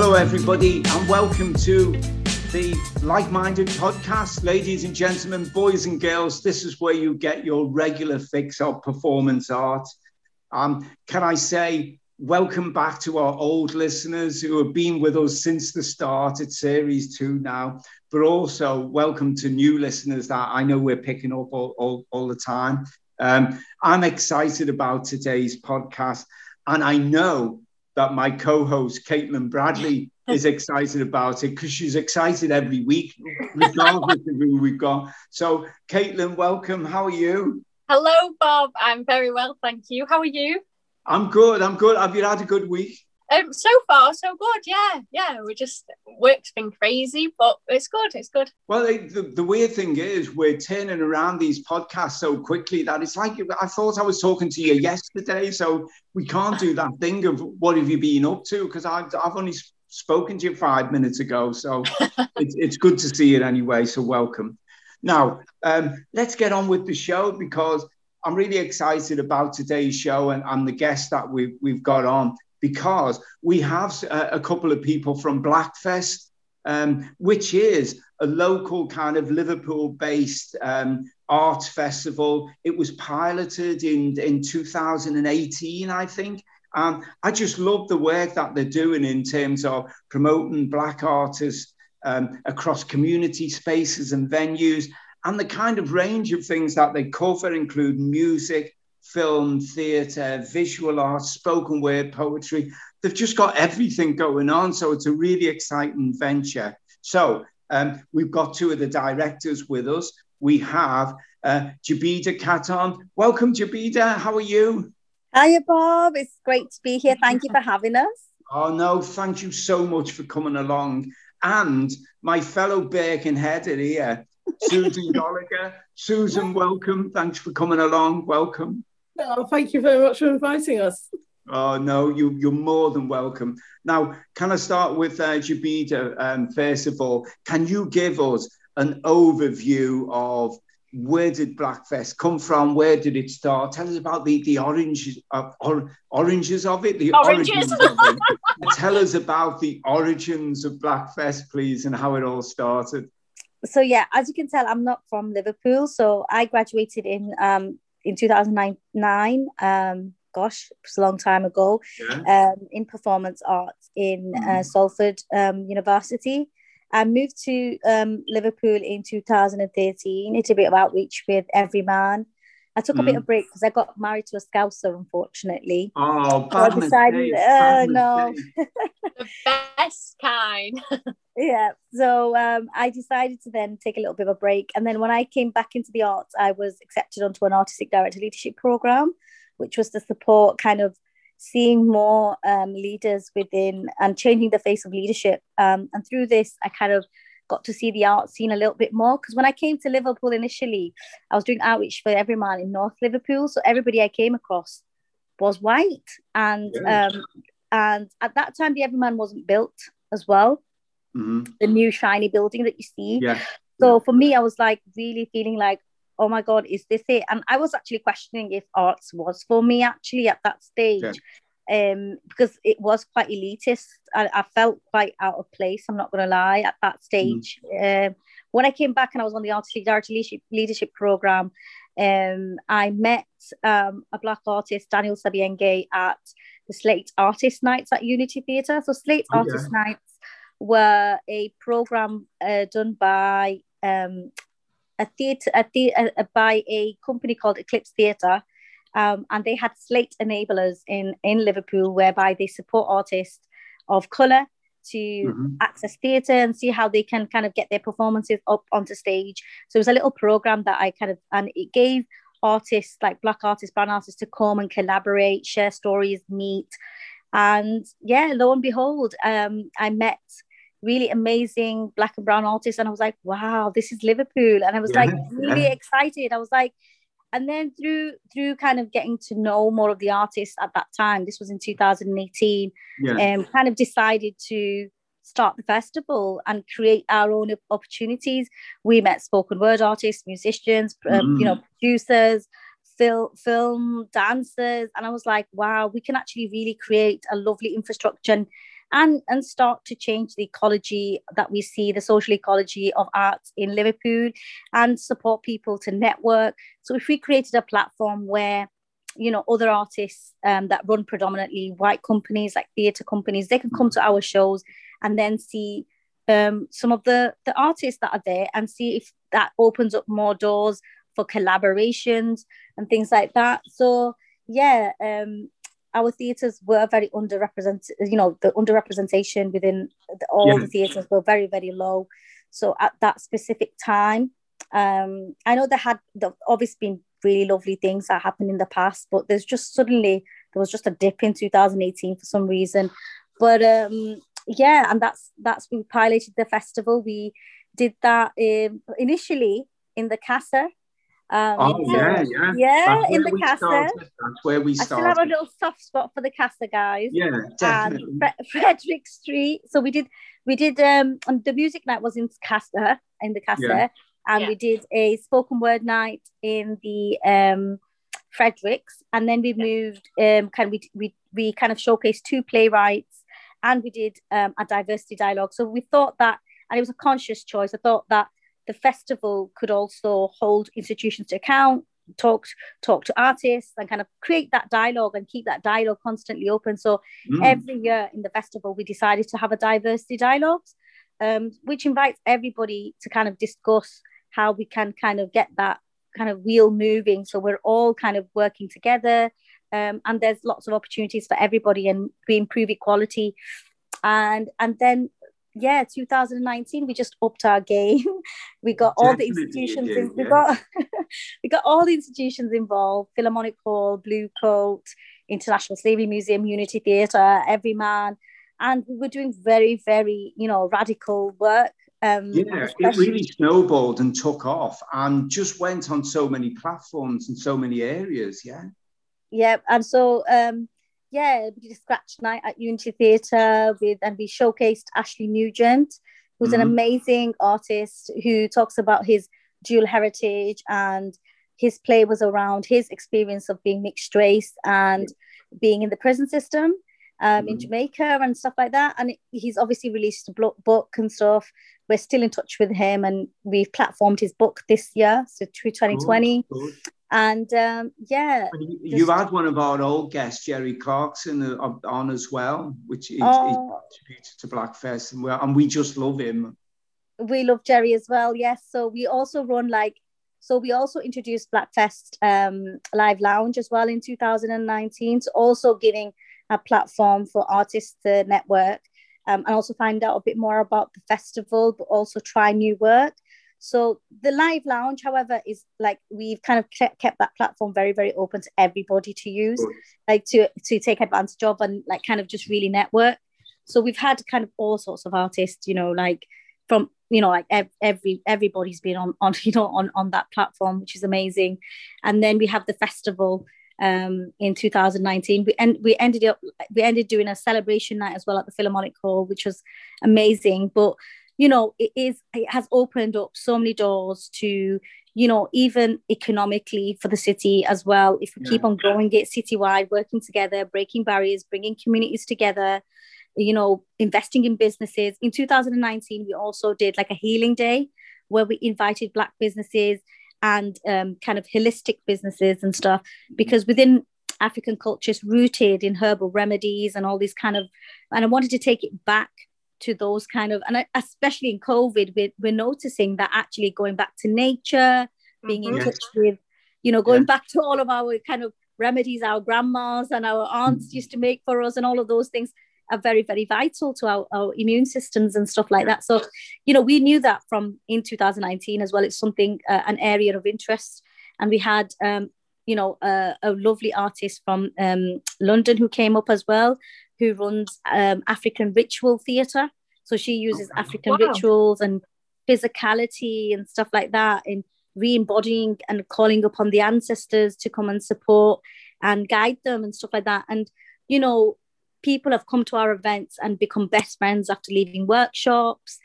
Hello, everybody, and welcome to the Like Minded podcast. Ladies and gentlemen, boys and girls, this is where you get your regular fix of performance art. Um, can I say, welcome back to our old listeners who have been with us since the start. It's series two now, but also welcome to new listeners that I know we're picking up all, all, all the time. Um, I'm excited about today's podcast, and I know that my co-host Caitlin Bradley is excited about it because she's excited every week, regardless of who we've got. So, Caitlin, welcome. How are you? Hello, Bob. I'm very well, thank you. How are you? I'm good. I'm good. Have you had a good week? Um, so far, so good. Yeah, yeah. We just work's been crazy, but it's good. It's good. Well, the, the weird thing is, we're turning around these podcasts so quickly that it's like I thought I was talking to you yesterday. So we can't do that thing of what have you been up to because I've, I've only spoken to you five minutes ago. So it's, it's good to see it anyway. So welcome. Now, um, let's get on with the show because I'm really excited about today's show and, and the guest that we've, we've got on because we have a, a couple of people from Blackfest, um, which is a local kind of Liverpool based um, art festival. It was piloted in, in 2018, I think. Um, I just love the work that they're doing in terms of promoting Black artists um, across community spaces and venues. And the kind of range of things that they cover include music, film, theatre, visual art, spoken word, poetry. They've just got everything going on. So it's a really exciting venture. So um, we've got two of the directors with us. We have uh, Jabida Khatton. Welcome, Jabida. How are you? Hiya, Bob. It's great to be here. Thank you for having us. Oh, no, thank you so much for coming along. And my fellow Birkenheader here, Susan Gallagher. Susan, welcome. Thanks for coming along. Welcome. Oh, thank you very much for inviting us. Oh, no, you, you're more than welcome. Now, can I start with uh, Jabida? Um, first of all, can you give us an overview of where did Blackfest come from? Where did it start? Tell us about the, the oranges, uh, or, oranges of it. The oranges. of it. Tell us about the origins of Blackfest, please, and how it all started. So yeah, as you can tell, I'm not from Liverpool. So I graduated in um, in 2009. Um, gosh, it's a long time ago. Yeah. Um, in performance arts in mm. uh, Salford um, University. I moved to um, Liverpool in 2013. Did a bit of outreach with Everyman. I took a bit of break because I got married to a Scouser, unfortunately. Oh, bad I decided, uh, no. the best kind. yeah. So um, I decided to then take a little bit of a break. And then when I came back into the arts, I was accepted onto an artistic director leadership program, which was to support kind of seeing more um, leaders within and changing the face of leadership. Um, and through this, I kind of got to see the art scene a little bit more because when I came to Liverpool initially, I was doing outreach for Everyman in North Liverpool. So everybody I came across was white, and um, and at that time the Everyman wasn't built as well. Mm-hmm. The new shiny building that you see. Yeah. So for me, I was like really feeling like, oh my god, is this it? And I was actually questioning if arts was for me actually at that stage. Yeah um, because it was quite elitist. I, I, felt quite out of place. I'm not going to lie at that stage. Mm. Um, when I came back and I was on the director leadership, leadership program, um, I met um, a black artist, Daniel Sabienge, at the Slate Artist Nights at Unity Theatre. So Slate oh, Artist yeah. Nights were a program uh, done by um, a theatre, a the- by a company called Eclipse Theatre um, and they had slate enablers in, in Liverpool whereby they support artists of colour to mm-hmm. access theatre and see how they can kind of get their performances up onto stage. So it was a little program that I kind of, and it gave artists like black artists, brown artists to come and collaborate, share stories, meet. And yeah, lo and behold, um, I met really amazing black and brown artists. And I was like, wow, this is Liverpool. And I was yeah, like really yeah. excited. I was like, and then through through kind of getting to know more of the artists at that time this was in 2018 yeah. um, kind of decided to start the festival and create our own opportunities we met spoken word artists musicians mm. um, you know mm. producers film film dancers and i was like wow we can actually really create a lovely infrastructure and, and and start to change the ecology that we see the social ecology of arts in liverpool and support people to network. So if we created a platform where you know other artists um, that run predominantly white companies like theatre companies they can come to our shows and then see um, some of the the artists that are there and see if that opens up more doors for collaborations and things like that. So yeah um, our theatres were very underrepresented you know the underrepresentation within the, all yeah. the theatres were very very low. So at that specific time um, i know there had there obviously been really lovely things that happened in the past but there's just suddenly there was just a dip in 2018 for some reason. But um yeah and that's that's we piloted the festival. We did that um, initially in the casa um, oh yeah, yeah, yeah, in the casa. That's where we started. I still have a little soft spot for the casa guys. Yeah, definitely. Fre- Frederick Street. So we did, we did. Um, the music night was in casa, in the casa, yeah and yeah. we did a spoken word night in the um, Fredericks, and then we moved. Um, kind of we, we we kind of showcased two playwrights, and we did um, a diversity dialogue. So we thought that, and it was a conscious choice. I thought that the festival could also hold institutions to account, talk talk to artists, and kind of create that dialogue and keep that dialogue constantly open. So mm. every year in the festival, we decided to have a diversity dialogues. Um, which invites everybody to kind of discuss how we can kind of get that kind of wheel moving so we're all kind of working together um, and there's lots of opportunities for everybody and we improve equality and and then yeah 2019 we just upped our game we got all the institutions in, we got we got all the institutions involved philharmonic hall blue coat international slavery museum unity theatre everyman and we were doing very very you know radical work um, yeah, it really snowballed and took off and just went on so many platforms and so many areas. Yeah. Yeah. And so, um, yeah, we did a scratch night at Unity Theatre with, and we showcased Ashley Nugent, who's mm-hmm. an amazing artist who talks about his dual heritage and his play was around his experience of being mixed race and being in the prison system um, mm-hmm. in Jamaica and stuff like that. And he's obviously released a book and stuff. We're still in touch with him, and we've platformed his book this year, so 2020. Cool, cool. And um, yeah, you, you just, had one of our old guests, Jerry Clarkson, uh, on as well, which is, oh, contributed to Blackfest, and, and we just love him. We love Jerry as well. Yes, so we also run like so we also introduced Blackfest um, Live Lounge as well in 2019, so also giving a platform for artists to network um, and also find out a bit more about the festival, but also try new work. So the live lounge, however, is like we've kind of kept that platform very, very open to everybody to use, like to to take advantage of and like kind of just really network. So we've had kind of all sorts of artists, you know, like from you know like every everybody's been on on you know on on that platform, which is amazing. And then we have the festival um, in 2019. We and we ended up we ended doing a celebration night as well at the Philharmonic Hall, which was amazing. But you know, it is it has opened up so many doors to you know even economically for the city as well. If we yeah. keep on growing it citywide, working together, breaking barriers, bringing communities together. You know, investing in businesses. In 2019, we also did like a healing day where we invited Black businesses and um, kind of holistic businesses and stuff because within African cultures rooted in herbal remedies and all these kind of, and I wanted to take it back to those kind of, and especially in COVID, we're, we're noticing that actually going back to nature, being mm-hmm. in touch with, you know, going yeah. back to all of our kind of remedies our grandmas and our aunts used to make for us and all of those things are very very vital to our, our immune systems and stuff like that. So you know we knew that from in 2019 as well. It's something uh, an area of interest. And we had um, you know a, a lovely artist from um, london who came up as well who runs um, african ritual theatre so she uses african wow. rituals and physicality and stuff like that in re-embodying and calling upon the ancestors to come and support and guide them and stuff like that and you know people have come to our events and become best friends after leaving workshops.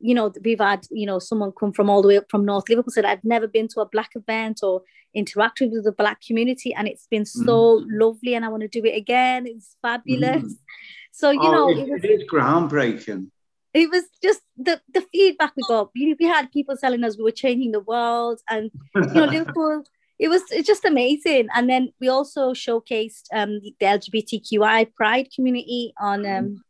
You know, we've had, you know, someone come from all the way up from North Liverpool said, I've never been to a black event or interacted with the black community. And it's been so mm. lovely and I want to do it again. It's fabulous. Mm. So you Oh, know, it, it was it is groundbreaking. it was just the the feedback we got. We, we had people telling us we were changing the world, and you know, Liverpool. It was it's just amazing. And then we also showcased um, the LGBTQI Pride community on um,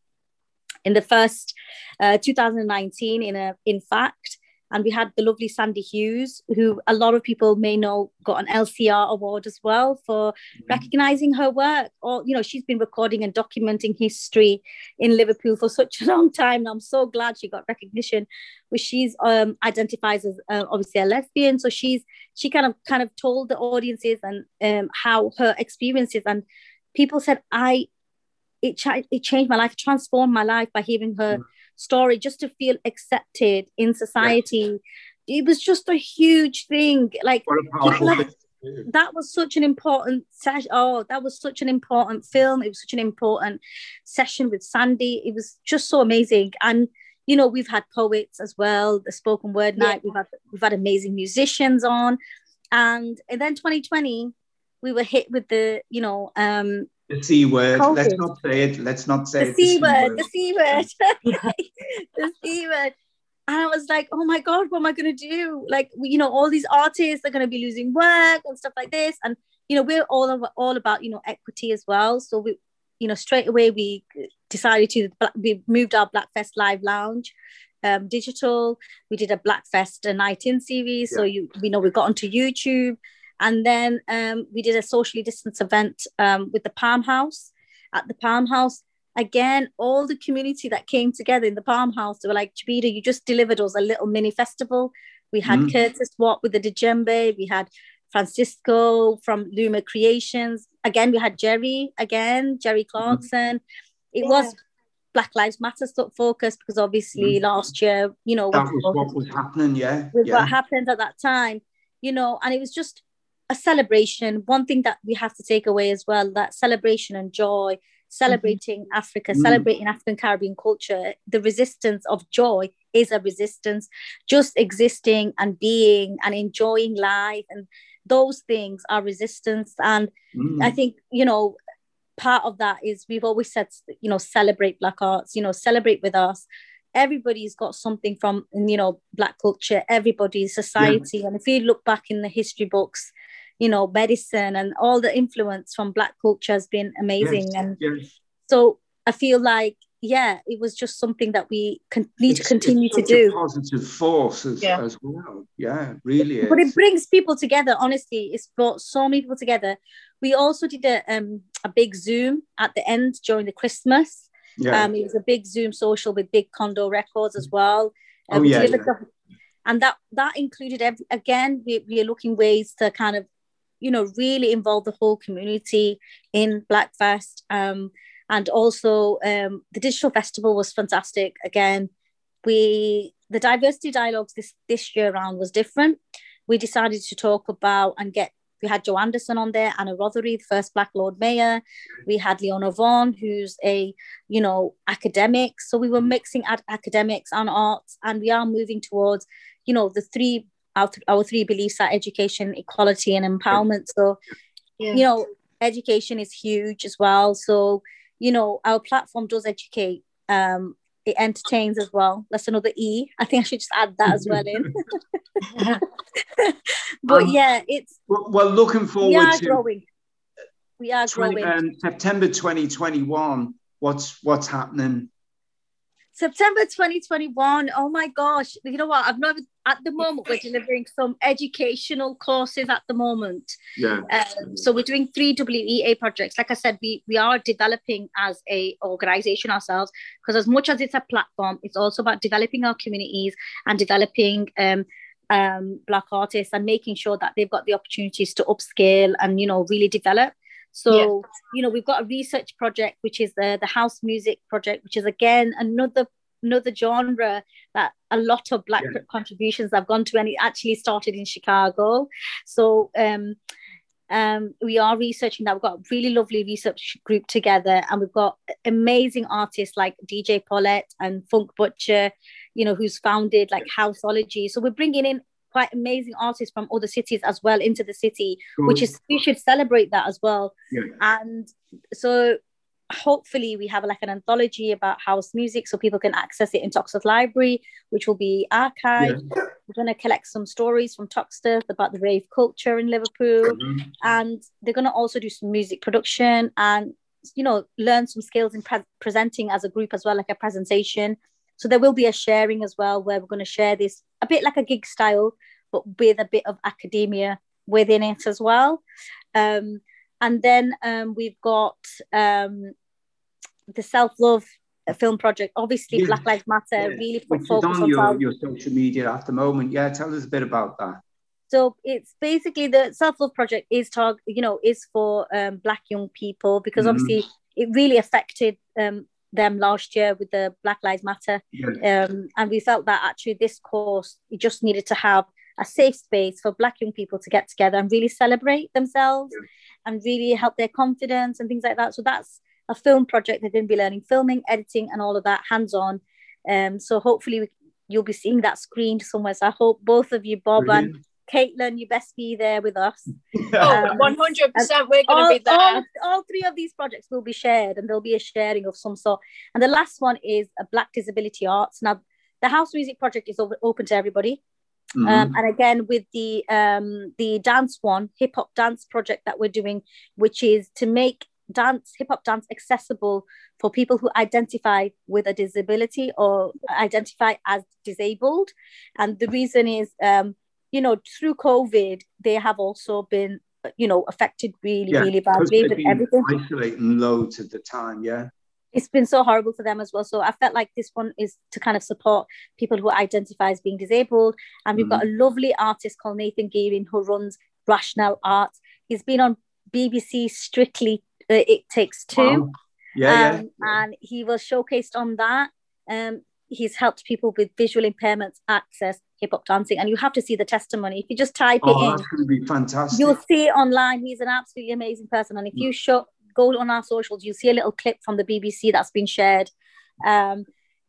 in the first uh, 2019 in a in fact. And we had the lovely Sandy Hughes, who a lot of people may know got an LCR award as well for recognizing her work. Or, you know, she's been recording and documenting history in Liverpool for such a long time. And I'm so glad she got recognition. Which she's um, identifies as uh, obviously a lesbian, so she's she kind of kind of told the audiences and um, how her experiences and people said I it ch- it changed my life, transformed my life by hearing her Mm. story, just to feel accepted in society. It was just a huge thing. Like What a powerful thing that was such an important session. Oh, that was such an important film. It was such an important session with Sandy. It was just so amazing. And you know, we've had poets as well, the spoken word Yeah. night. We've had we've had amazing musicians on, and and then 2020, we were hit with the you know um The C word. COVID. Let's not say it. Let's not say the it. C word, the C word, the C word. And I was like, oh my God, what am I going to do? Like, you know, all these artists are going to be losing work and stuff like this. And, you know, we're all, about, all about, you know, equity as well. So we, you know, straight away we decided to, we moved our Blackfest Live Lounge um, digital. We did a Blackfest a night in series. So, you, we know we got onto YouTube. And then um, we did a socially distanced event um, with the Palm House at the Palm House. Again, all the community that came together in the Palm House, they were like, Jabida, you just delivered us a little mini festival. We had Mm. Curtis Watt with the djembe. We had Francisco from Luma Creations. Again, we had Jerry again, Jerry Clarkson. It Yeah. was Black Lives Matter stuff focus because obviously last year, you know, That was what was happening, yeah. with yeah. what happened at that time, you know, and it was just a celebration. One thing that we have to take away as well that celebration and joy, celebrating Africa, Mm. celebrating African Caribbean culture, the resistance of joy is a resistance, just existing and being and enjoying life. And those things are resistance. And Mm. I think, you know, part of that is we've always said, you know, celebrate Black arts, you know, celebrate with us. Everybody's got something from, you know, Black culture, everybody's society. And if you look back in the history books, you know, medicine and all the influence from Black culture has been amazing. Yes, And yes. so I feel like, yeah, it was just something that we con- need to continue it's to such a do. positive force as, Yeah. as well. Yeah, really is. but it brings people together honestly it's brought so many people together we also did a um a big zoom at the end during the christmas yeah. um it was a big zoom social with big condo records as well Oh, Um, we yeah, delivered the- and that that included every, again we, we are looking ways to kind of you know really involve the whole community in blackfest um and also um the digital festival was fantastic again we the diversity dialogues this this year round was different we decided to talk about and get we had Joe Anderson on there, Anna Rothery, the first Black Lord Mayor. We had Leona Vaughan, who's a, you know, academic. So we were mixing ad- academics and arts, and we are moving towards, you know, the three our, th- our three beliefs are education, equality, and empowerment. So Yeah. you know education is huge as well so you know our platform does educate um it entertains as well that's another e i think i should just add that as well in but Um, yeah it's well, well, looking we forward are to growing we are 20, growing um, September 2021. What's what's happening? September 2021. Oh my gosh. You know what? I've never, at the moment, we're delivering some educational courses at the moment. Yeah. Um, so we're doing three WEA projects. Like I said, we, we are developing as a organization ourselves because as much as it's a platform, it's also about developing our communities and developing um, um, Black artists and making sure that they've got the opportunities to upscale and, you know, really develop. So, you know, we've got a research project, which is the, the house music project, which is again another another genre that a lot of black Yeah. contributions have gone to and it actually started in chicago. So um um we are researching that. We've got a really lovely research group together and we've got amazing artists like dj paulette and funk butcher you know who's founded like houseology. So we're bringing in quite amazing artists from other cities as well into the city which is we should celebrate that as well Yeah. and so hopefully we have like an anthology about house music so people can access it in Toxteth Library, which will be archived. Yeah. We're going to collect some stories from Toxteth about the rave culture in Liverpool. Mm-hmm. And they're going to also do some music production and, you know, learn some skills in pre- presenting as a group as well, like a presentation. So there will be a sharing as well, where we're going to share this a bit like a gig style, but with a bit of academia within it as well. Um, and then um, we've got um, the self love film project. Obviously, yeah. Black Lives Matter yeah. really put Which focus on, on your, your social media at the moment. Yeah, tell us a bit about that. So it's basically the self love project is target, you know, is for um, Black young people because mm-hmm. obviously it really affected um, them last year with the Black Lives Matter, yeah. um, and we felt that actually this course it just needed to have a safe space for Black young people to get together and really celebrate themselves yeah. and really help their confidence and things like that. So that's a film project. They're going to be learning filming, editing, and all of that hands on. Um, so hopefully we, you'll be seeing that screened somewhere. So I hope both of you, Bob Brilliant. and Caitlin, you best be there with us. Um, One hundred percent, we're going to be there. All, all, three of these projects will be shared, and there'll be a sharing of some sort. And the last one is a Black Disability Arts. Now, the House Music Project is open to everybody. Mm-hmm. Um, and again, with the um, the dance one, hip hop dance project that we're doing, which is to make dance, hip hop dance accessible for people who identify with a disability or identify as disabled. And the reason is, um, you know, through COVID, they have also been, you know, affected really, yeah, really badly with everything. Isolating loads at the time, yeah. It's been so horrible for them as well. So I felt like this one is to kind of support people who identify as being disabled. And we've mm. got a lovely artist called Nathan Geering who runs Rational Art. He's been on BBC Strictly uh, It Takes Two. Wow. Yeah, um, yeah, And he was showcased on that. Um, he's helped people with visual impairments access hip hop dancing, and you have to see the testimony. If you just type oh, it in, that's going to be fantastic. You'll see it online. He's an absolutely amazing person, and if you show go on our socials, you'll see a little clip from the BBC that's been shared, um,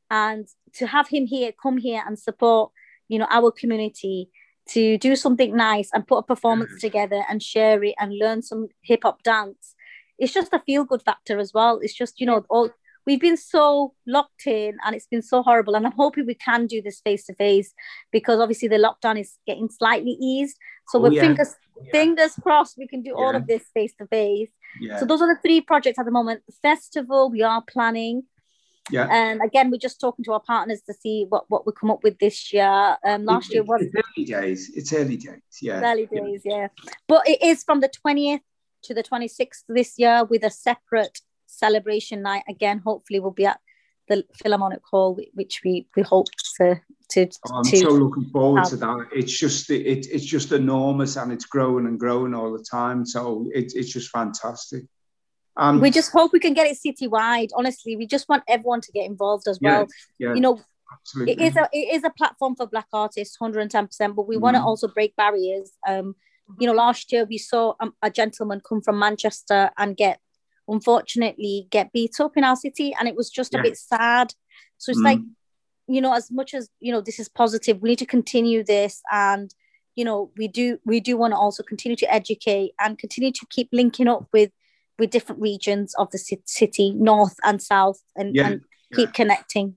and to have him here, come here and support, you know, our community to do something nice and put a performance together and share it and learn some hip hop dance. It's just a feel good factor as well. It's just you know all we've been so locked in and it's been so horrible and i'm hoping we can do this face to face because obviously the lockdown is getting slightly eased. So oh, we're yeah. fingers oh, yeah. fingers crossed we can do yeah. all of this face to face so those are the three projects at the moment. The festival we are planning. Yeah. And again we're just talking to our partners to see what what we come up with this year. Um last it's, year was it's early days. It's early days. Yeah. Early days yeah. But it is from the 20th to the 26th this year with a separate celebration night again. Hopefully, we'll be at the Philharmonic Hall, which we we hope to to. Oh, I'm to so looking forward have. to that. It's just it, it's just enormous and it's growing and growing all the time. So it, it's just fantastic. Um, we just hope we can get it citywide. Honestly, we just want everyone to get involved as well. Yeah, yeah, you know, absolutely. it is a it is a platform for Black artists, hundred and ten percent. But we mm. want to also break barriers. Um, you know, last year we saw um, a gentleman come from Manchester and get unfortunately get beat up in our city and it was just yeah. a bit sad so it's mm. like you know as much as you know this is positive we need to continue this and you know we do we do want to also continue to educate and continue to keep linking up with with different regions of the city north and south and, yeah. and keep yeah. connecting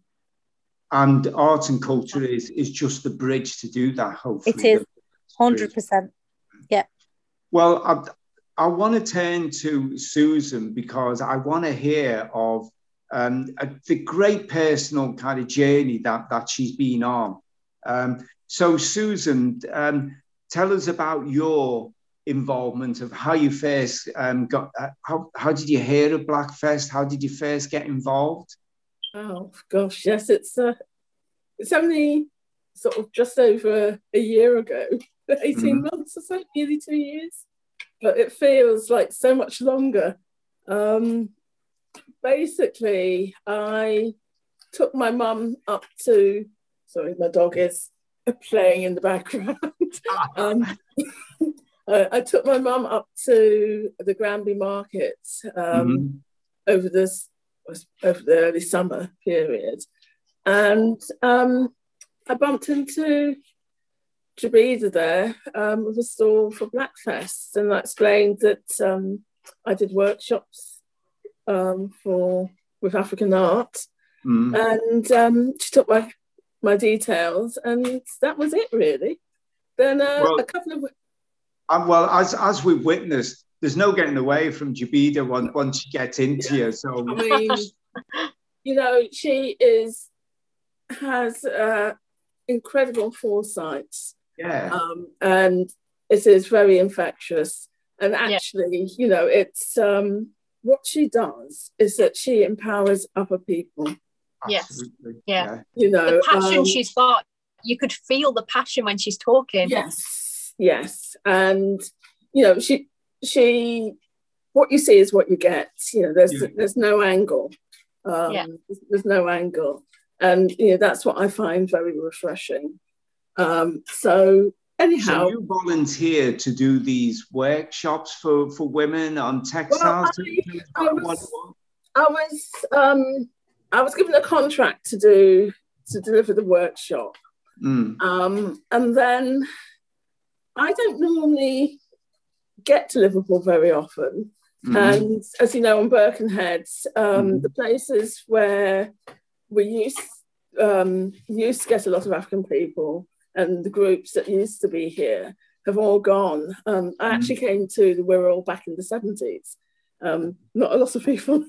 and art and culture is is just the bridge to do that hopefully it is 100% yeah well I want to turn to Susan because I want to hear of um, a, the great personal kind of journey that, that she's been on. Um, so, Susan, um, tell us about your involvement of how you first um, got, uh, how, how did you hear of Blackfest? How did you first get involved? Oh, gosh, yes, it's, uh, it's only sort of just over a year ago, 18 mm-hmm. months or so, nearly two years but it feels like so much longer. Um, basically, I took my mum up to, sorry, my dog is playing in the background. um, I took my mum up to the Granby market um, mm-hmm. over this over the early summer period, and um, I bumped into Jabida there um, with a stall for Blackfest, and I explained that um, I did workshops um, for with African art, mm. and um, she took my my details, and that was it really. Then uh, well, a couple of um, well, as as we've witnessed, there's no getting away from Jabida once once she gets into yeah. you. So I mean, you know, she is has uh, incredible foresight. Yeah. Um, and it is very infectious. And actually, yeah. you know, it's um, what she does is that she empowers other people. Yes. Yeah. yeah. You know, the passion um, she's got, you could feel the passion when she's talking. Yes. Yes. And, you know, she, she, what you see is what you get. You know, there's, yeah. there's no angle. Um, yeah. there's, there's no angle. And, you know, that's what I find very refreshing. Um, so anyhow, so you volunteer to do these workshops for for women on textiles. Well, I, I, was, I was um, I was given a contract to do to deliver the workshop, mm. um, and then I don't normally get to Liverpool very often. Mm. And as you know, on Birkenhead, um, mm. the places where we used um, used to get a lot of African people and the groups that used to be here have all gone. Um, I mm. actually came to the Wirral back in the 70s. Um, not a lot of people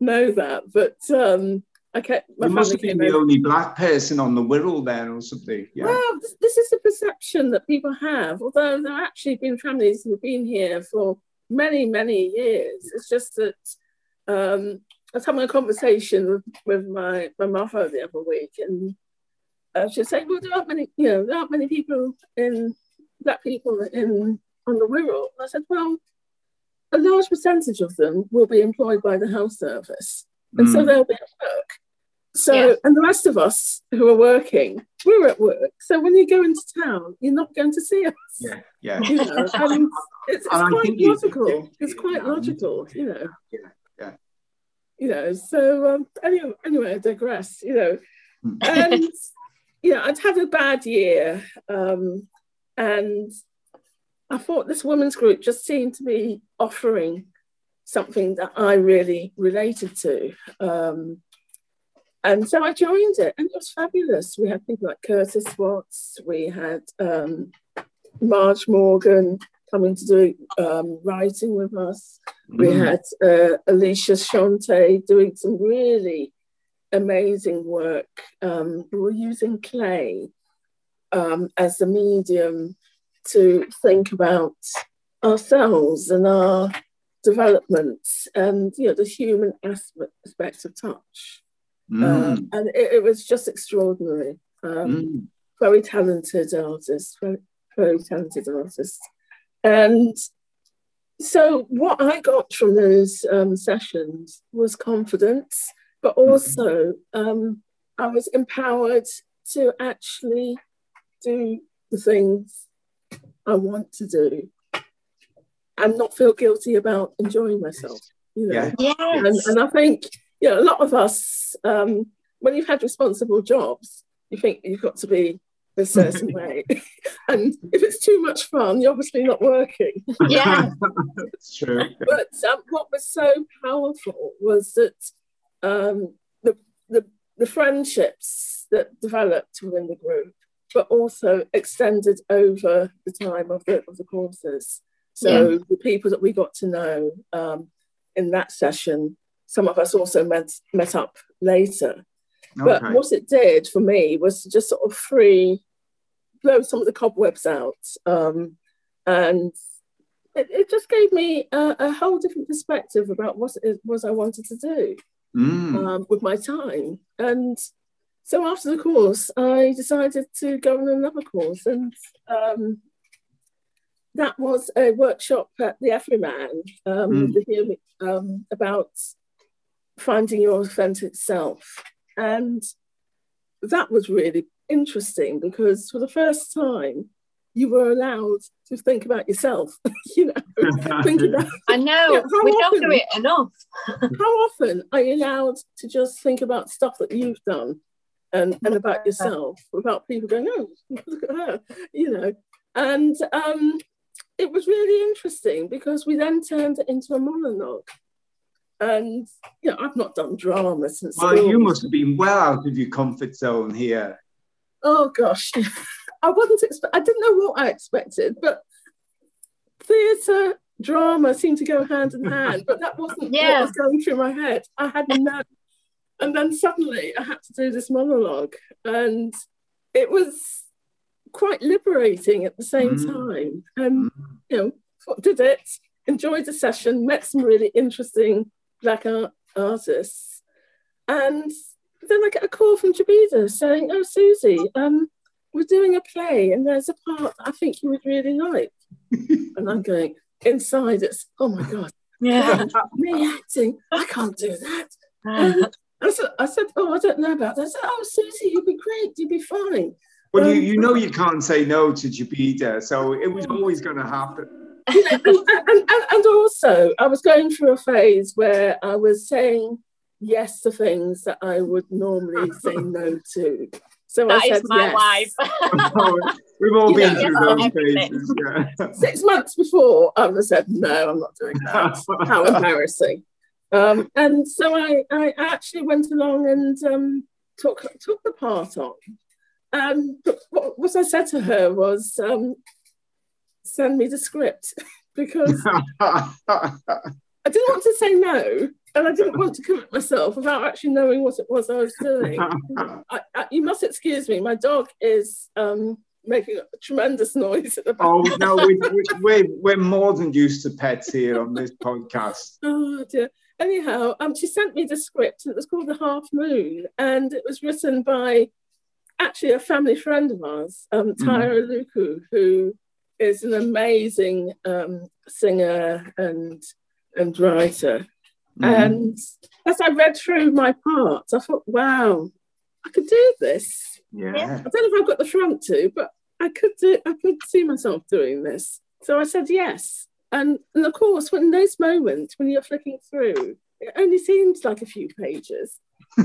know that, but um, I kept. My you must have been the over. only black person on the Wirral there or something. Yeah. Well, this, this is the perception that people have, although there have actually been families who have been here for many, many years. It's just that um, I was having a conversation with, with my, my mother the other week, and I should say, well, there aren't many, you know, there aren't many people in black people in on the Wirral. I said, well, a large percentage of them will be employed by the health service, and mm. so they'll be at work. So, yeah. and the rest of us who are working, we're at work. So when you go into town, you're not going to see us. Yeah, yeah. You know, and it's, it's quite logical. You, it's quite logical, you know. Yeah, yeah. You know, so um, anyway, anyway, I digress. You know, hmm. and you know, I'd had a bad year, um, and I thought this women's group just seemed to be offering something that I really related to. Um, and so I joined it, and it was fabulous. We had people like Curtis Watts, we had um, Marge Morgan coming to do um, writing with us. Mm. We had uh, Alicia Shante doing some really amazing work. Um, we were using clay um, as a medium to think about ourselves and our developments and you know the human aspect of touch. Mm. Um, and it, it, was just extraordinary. Um, mm. Very talented artist, very, very talented artist. And so, what I got from those um, sessions was confidence but also um, I was empowered to actually do the things I want to do and not feel guilty about enjoying myself. You know, yeah. yes. and, and I think you know a lot of us um, when you've had responsible jobs, you think you've got to be a certain way, and if it's too much fun, you're obviously not working. Yeah, it's true. But um, what was so powerful was that um, the, the, the friendships that developed within the group, but also extended over the time of the, of the courses. So yeah. the people that we got to know um, in that session, some of us also met, met up later. Okay. But what it did for me was to just sort of free, blow some of the cobwebs out. Um, and it, it, just gave me a, a, whole different perspective about what it was I wanted to do mm. um, with my time. And so after the course, I decided to go on another course, and um, that was a workshop at the Everyman um, mm. um, about finding your authentic self. And that was really interesting because for the first time, you were allowed to think about yourself. you know, think about. I know you know, we often, don't do it enough. how often are you allowed to just think about stuff that you've done and and about yourself without people going, oh, look at her, you know? And um, it was really interesting because we then turned it into a monologue. and you know, I've not done drama since. Well, school. you must have been well out of your comfort zone here. Oh gosh, I wasn't expect. I didn't know what I expected, but theatre drama seemed to go hand in hand. But that wasn't yeah. what was going through my head. I had no. And then suddenly I had to do this monologue, and it was quite liberating at the same mm. time. And mm. you know, did it, enjoyed the session, met some really interesting black art artists, and then I get a call from Jabida saying, "Oh, Susie, um, we're doing a play, and there's a part I think you would really like." and I'm going inside. It's oh my god, yeah, me acting. I can't do that. And I said, I said, oh, I don't know about that. I said, oh, Susie, you'd be great. You'd be fine. Well, um, you, you know you can't say no to Jabida, so it was always going to happen. and, and, and, also, I was going through a phase where I was saying yes to things that I would normally say no to. So that I said my yes. life. We've all been through those phases. Yeah. Six months before, I would have said, no, I'm not doing that. How embarrassing. Um, and so I, I actually went along and um, took, took the part on. Um, but what, what I said to her was, um, send me the script because I didn't want to say no and I didn't want to commit myself without actually knowing what it was I was doing. I, I, you must excuse me, my dog is um, making a tremendous noise at the back. Oh, no, we, we, we're, we're more than used to pets here on this podcast. Oh, dear. Anyhow, um, she sent me the script. It was called The Half Moon, and it was written by actually a family friend of ours, um, mm-hmm. Tyra mm. Luku, who is an amazing um, singer and and writer. Mm. And as I read through my parts, I thought, wow, I could do this. Yeah. I don't know if I've got the front to, but I could do I could see myself doing this. So I said yes. And, and of course, when those moments when you're flicking through, it only seems like a few pages.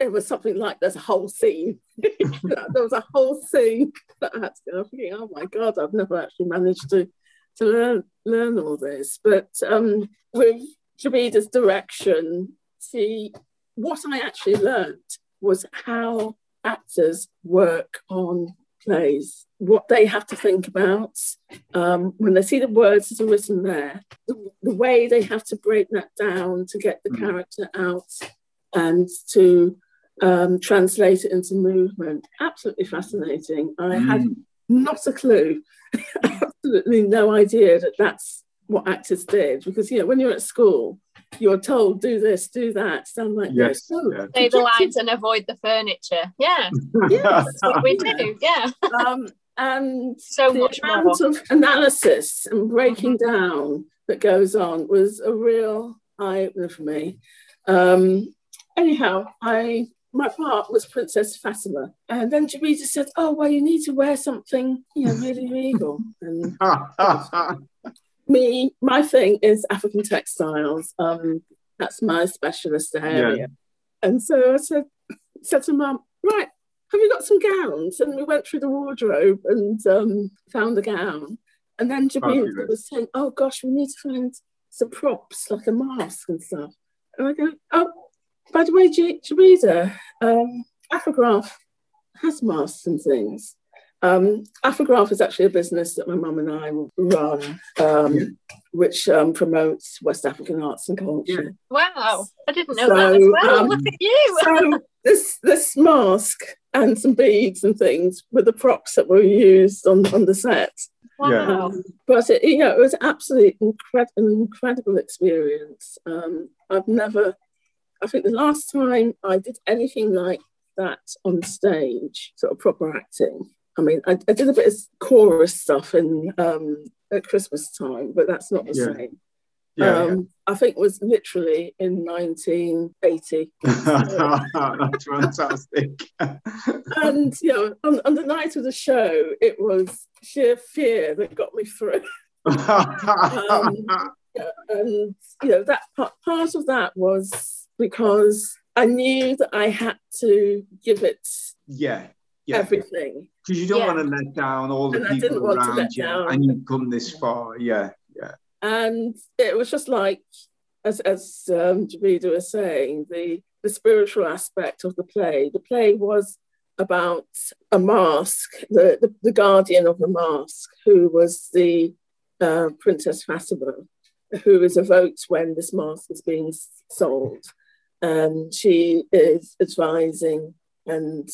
it was something like there's a whole scene. there was a whole scene that I had to go. I'm thinking, oh my god, I've never actually managed to to learn learn all this. But um, with Jabida's direction, see what I actually learned was how actors work on plays, what they have to think about um, when they see the words that are written there, the, the, way they have to break that down to get the mm. character out and to um, translate it into movement. Absolutely fascinating. I mm. had not a clue, absolutely no idea that that's what actors did because you know when you're at school you're told do this do that sound like yes, this yeah. say the lines and avoid the furniture yeah yes. that's what we do yeah um, and so the much amount more. of analysis and breaking mm-hmm. down that goes on was a real eye-opener for me um, anyhow i my part was Princess Fatima. And then Jabida said, Oh, well, you need to wear something, you know, really regal. And me, my thing is African textiles. Um, that's my specialist area. Yeah. And so I said, said to mum, right, have you got some gowns? And we went through the wardrobe and um, found a gown. And then Jabida was saying, oh gosh, we need to find some props, like a mask and stuff. And I go, oh, by the way, Jabida, um, Afrograph has masks and things. Um, Afrograph is actually a business that my mum and I run, um, yeah. which um, promotes West African arts and culture. Yeah. Wow, I didn't know so, that as well. Um, Look at you. so this this mask and some beads and things were the props that were used on, on the set. Wow. Um, but it, you know, it was absolutely incredible, an incredible experience. Um, I've never I think the last time I did anything like that on stage, sort of proper acting. I mean, I, I did a bit of chorus stuff in um, at Christmas time, but that's not the yeah. same. Yeah, um, yeah. I think it was literally in 1980. That's fantastic. and you know, on, on, the night of the show, it was sheer fear that got me through. um, and you know, that part, part of that was because I knew that I had to give it yeah, yeah. everything. Because you don't yeah. want to let down all the and people around you, down. and you've come this far. Yeah, yeah. And it was just like, as as um, Jabida was saying, the the spiritual aspect of the play. The play was about a mask, the, the, the guardian of the mask, who was the uh, Princess Fatima, who is evoked when this mask is being sold. And she is advising and,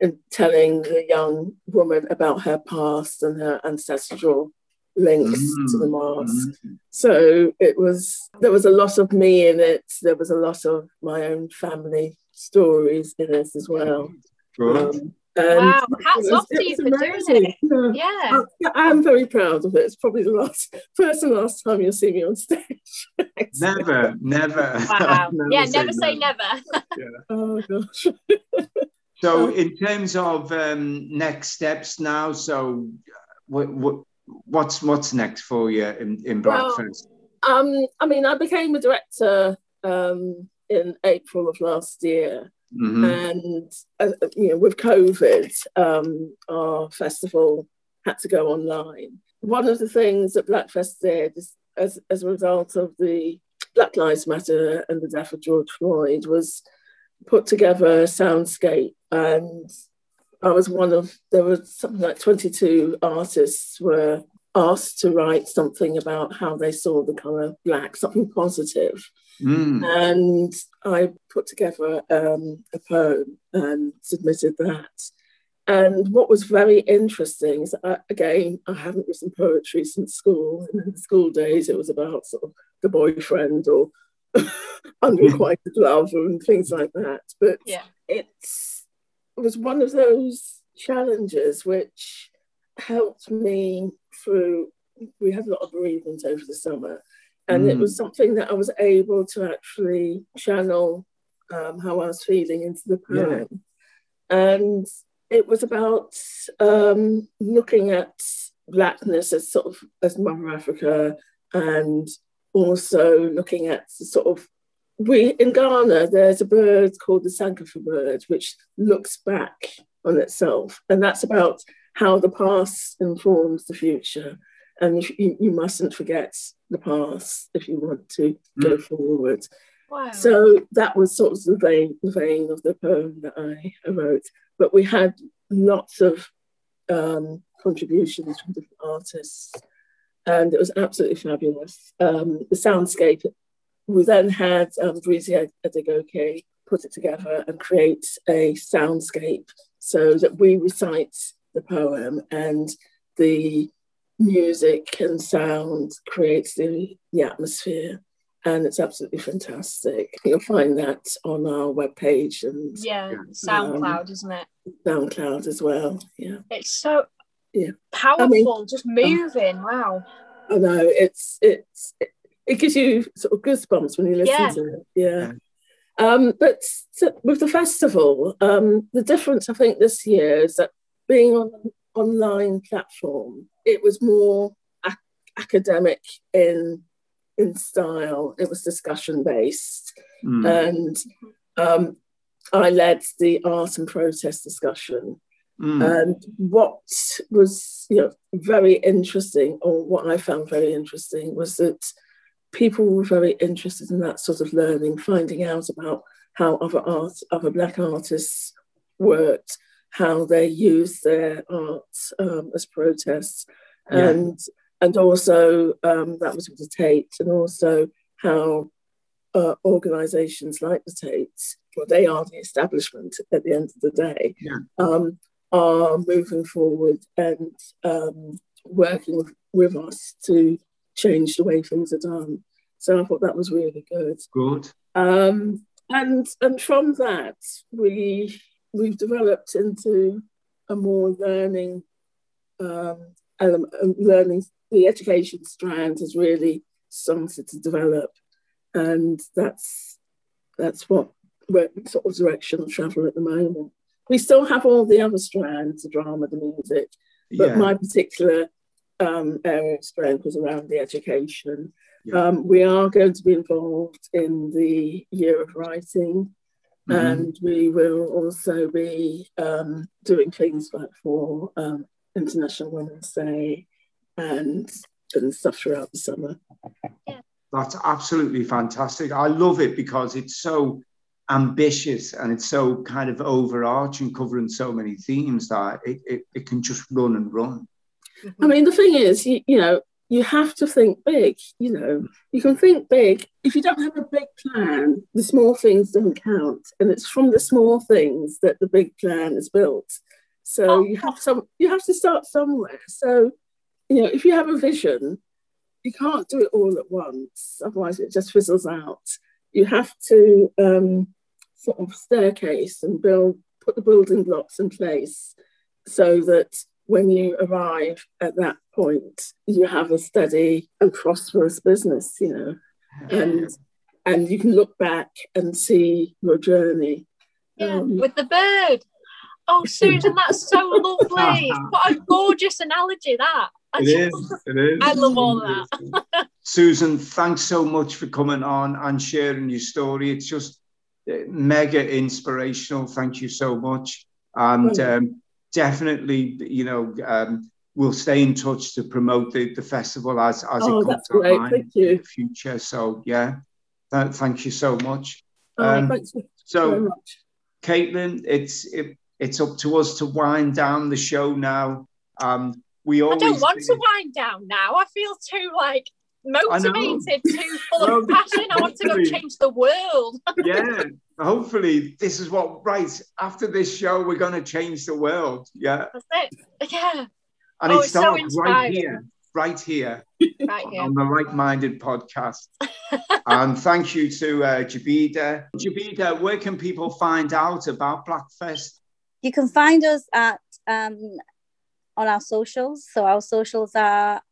and telling the young woman about her past and her ancestral links mm. to the mask. Mm. So it was there was a lot of me in it. There was a lot of my own family stories in it as well. Um, wow, hats off to you for doing it. Yeah. yeah. I'm very proud of it. It's probably the last first and last time you'll see me on stage. never, never. Wow. never yeah, never say never. yeah. Oh gosh. so in terms of um, next steps now, so what, what what's what's next for you in, in Blackfest? Well, um, I mean, I became a director um, in April of last year. Mm-hmm. And uh, you know, with COVID, um, our festival had to go online. One of the things that Blackfest did is, as, as a result of the Black Lives Matter and the death of George Floyd, was put together a soundscape and I was one of there were something like 22 artists were asked to write something about how they saw the color black, something positive. Mm. And I put together um, a poem and submitted that. And what was very interesting is, I, again, I haven't written poetry since school. And in the school days, it was about sort of the boyfriend or unrequited love and things like that. But yeah. it's it was one of those challenges which helped me through. We had a lot of bereavement over the summer, and mm. it was something that I was able to actually channel um, how I was feeling into the poem. Yeah. And it was about um, looking at blackness as sort of as Mother Africa and also looking at sort of we in Ghana, there's a bird called the Sankofa bird, which looks back on itself, and that's about how the past informs the future. And you, you mustn't forget the past if you want to mm. go forward. Wow. So that was sort of the vein, the vein of the poem that I wrote. But we had lots of um, contributions from different artists, and it was absolutely fabulous. Um, the soundscape we then had um, Breezy Adegoke put it together and create a soundscape so that we recite the poem and the music and sound creates the, the atmosphere and it's absolutely fantastic. You'll find that on our webpage and yeah, SoundCloud, um, isn't it? SoundCloud as well. Yeah, it's so yeah powerful, I mean, just moving. Uh, wow. I know it's it's it gives you sort of goosebumps when you listen yeah. to it. Yeah. Um, but with the festival, um, the difference I think this year is that being on an online platform, it was more ac- academic in in style. It was discussion based, mm. and um, I led the art and protest discussion. Mm. And what was you know very interesting, or what I found very interesting, was that people were very interested in that sort of learning, finding out about how other art, other black artists worked, how they use their art um, as protests, yeah. and and also um, that was with the Tate, and also how uh, organisations like the Tate, well, they are the establishment at the end of the day, yeah. um, are moving forward and um, working with, with us to change the way things are done. So I thought that was really good. Good. Um, and and from that we we've developed into a more learning um, element, um, learning. The education strand has really started to develop, and that's that's what we're sort of direction of travel at the moment. We still have all the other strands, the drama, the music, but yeah. my particular um, area of strength was around the education. Yeah. Um, we are going to be involved in the year of writing, mm-hmm. and we will also be um, doing things like for um, International Women's Day and and stuff throughout the summer. Yeah. That's absolutely fantastic. I love it because it's so ambitious and it's so kind of overarching, covering so many themes that it, it, it can just run and run. I mean, the thing is, you, you know, you have to think big. You know, you can think big. If you don't have a big plan, the small things don't count. And it's from the small things that the big plan is built. So oh. you have some you have to start somewhere. So, you know, if you have a vision, you can't do it all at once, otherwise it just fizzles out. You have to um, sort of staircase and build, put the building blocks in place so that when you arrive at that point, you have a steady and prosperous business, you know, and and you can look back and see your journey. Yeah, um, with the bird. Oh, Susan, that's so lovely. what a gorgeous analogy that. It is. It is. I love all that. Susan, thanks so much for coming on and sharing your story. It's just uh, mega inspirational. Thank you so much. And um, definitely, you know, um, we'll stay in touch to promote the, the festival as, as oh, it comes that's great. Thank you. in the future. So, yeah, th- thank you so much. Oh, um, thanks so much. Caitlin, it's it, it's up to us to wind down the show now. Um, we always I don't want to wind down now. I feel too like motivated, too full well, of passion. I want to go change the world. yeah, hopefully this is what right after this show we're going to change the world. Yeah, that's it. Yeah, and oh, it starts so right here, right here, right here. on the Like Minded podcast. and thank you to uh, Jabida. Jabida, where can people find out about Blackfest? You can find us at um, on our socials. So our socials are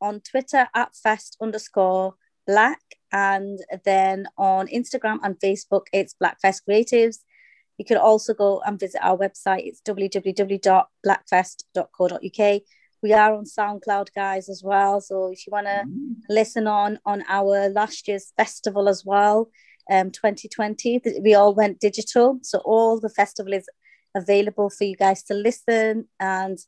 on Twitter at fest underscore black, and then on Instagram and Facebook, it's Blackfest Creatives. You can also go and visit our website. It's www.blackfest.co.uk. We are on SoundCloud, guys, as well. So if you want to mm. listen on on our last year's festival as well, um, 2020, we all went digital. So all the festival is available for you guys to listen and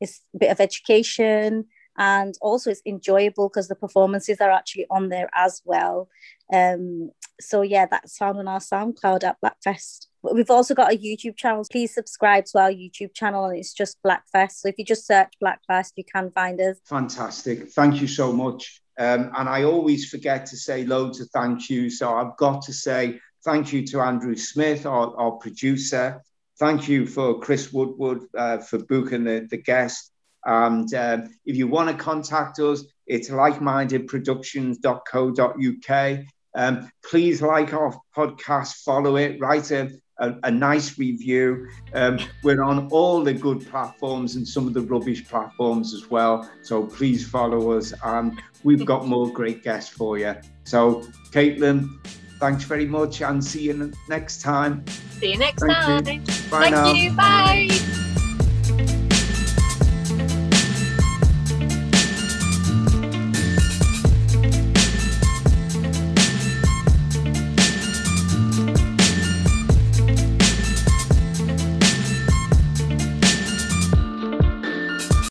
it's a bit of education and also it's enjoyable because the performances are actually on there as well. Um, so yeah that's found on our soundcloud at blackfest. But we've also got a youtube channel. Please subscribe to our youtube channel and it's just blackfest. So if you just search blackfest you can find us. Fantastic. Thank you so much. Um, and i always forget to say loads of thank you. So i've got to say thank you to andrew smith our, our producer. Thank you for Chris Woodward uh, for booking the, the guest. And um, if you want to contact us, it's likemindedproductions.co.uk. Um, please like our podcast, follow it, write a, a, a nice review. Um, we're on all the good platforms and some of the rubbish platforms as well. So please follow us. And we've got more great guests for you. So, Caitlin, Thanks very much and see you next time. See you next Thank time. You. Bye Thank now. you. Bye.